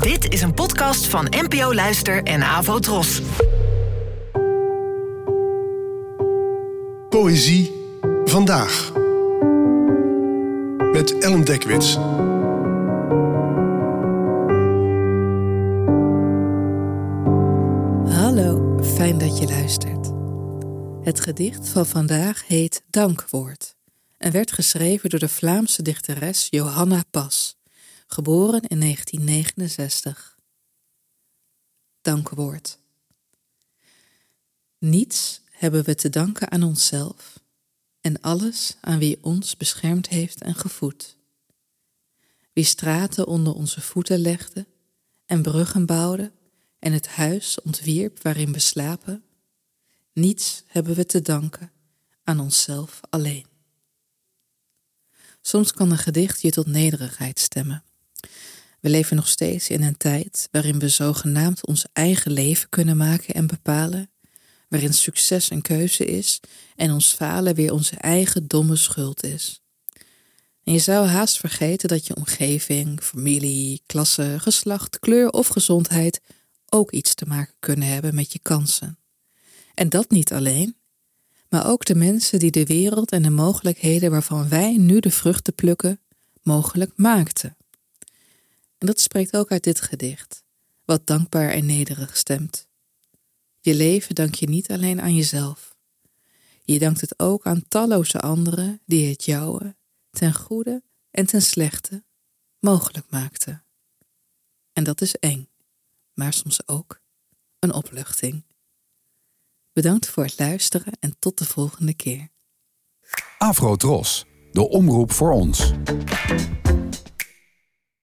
Dit is een podcast van NPO Luister en Avo Tros. Poëzie vandaag. Met Ellen Dekwits. Hallo, fijn dat je luistert. Het gedicht van vandaag heet Dankwoord en werd geschreven door de Vlaamse dichteres Johanna Pas, geboren in 1969. Dankwoord. Niets hebben we te danken aan onszelf en alles aan wie ons beschermd heeft en gevoed. Wie straten onder onze voeten legde en bruggen bouwde en het huis ontwierp waarin we slapen, niets hebben we te danken aan onszelf alleen. Soms kan een gedicht je tot nederigheid stemmen. We leven nog steeds in een tijd waarin we zogenaamd ons eigen leven kunnen maken en bepalen, waarin succes een keuze is en ons falen weer onze eigen domme schuld is. En je zou haast vergeten dat je omgeving, familie, klasse, geslacht, kleur of gezondheid ook iets te maken kunnen hebben met je kansen. En dat niet alleen, maar ook de mensen die de wereld en de mogelijkheden waarvan wij nu de vruchten plukken, mogelijk maakten. En dat spreekt ook uit dit gedicht, wat dankbaar en nederig stemt. Je leven dank je niet alleen aan jezelf. Je dankt het ook aan talloze anderen die het jouwe, ten goede en ten slechte, mogelijk maakten. En dat is eng, maar soms ook een opluchting. Bedankt voor het luisteren en tot de volgende keer. Afro Tros, de omroep voor ons.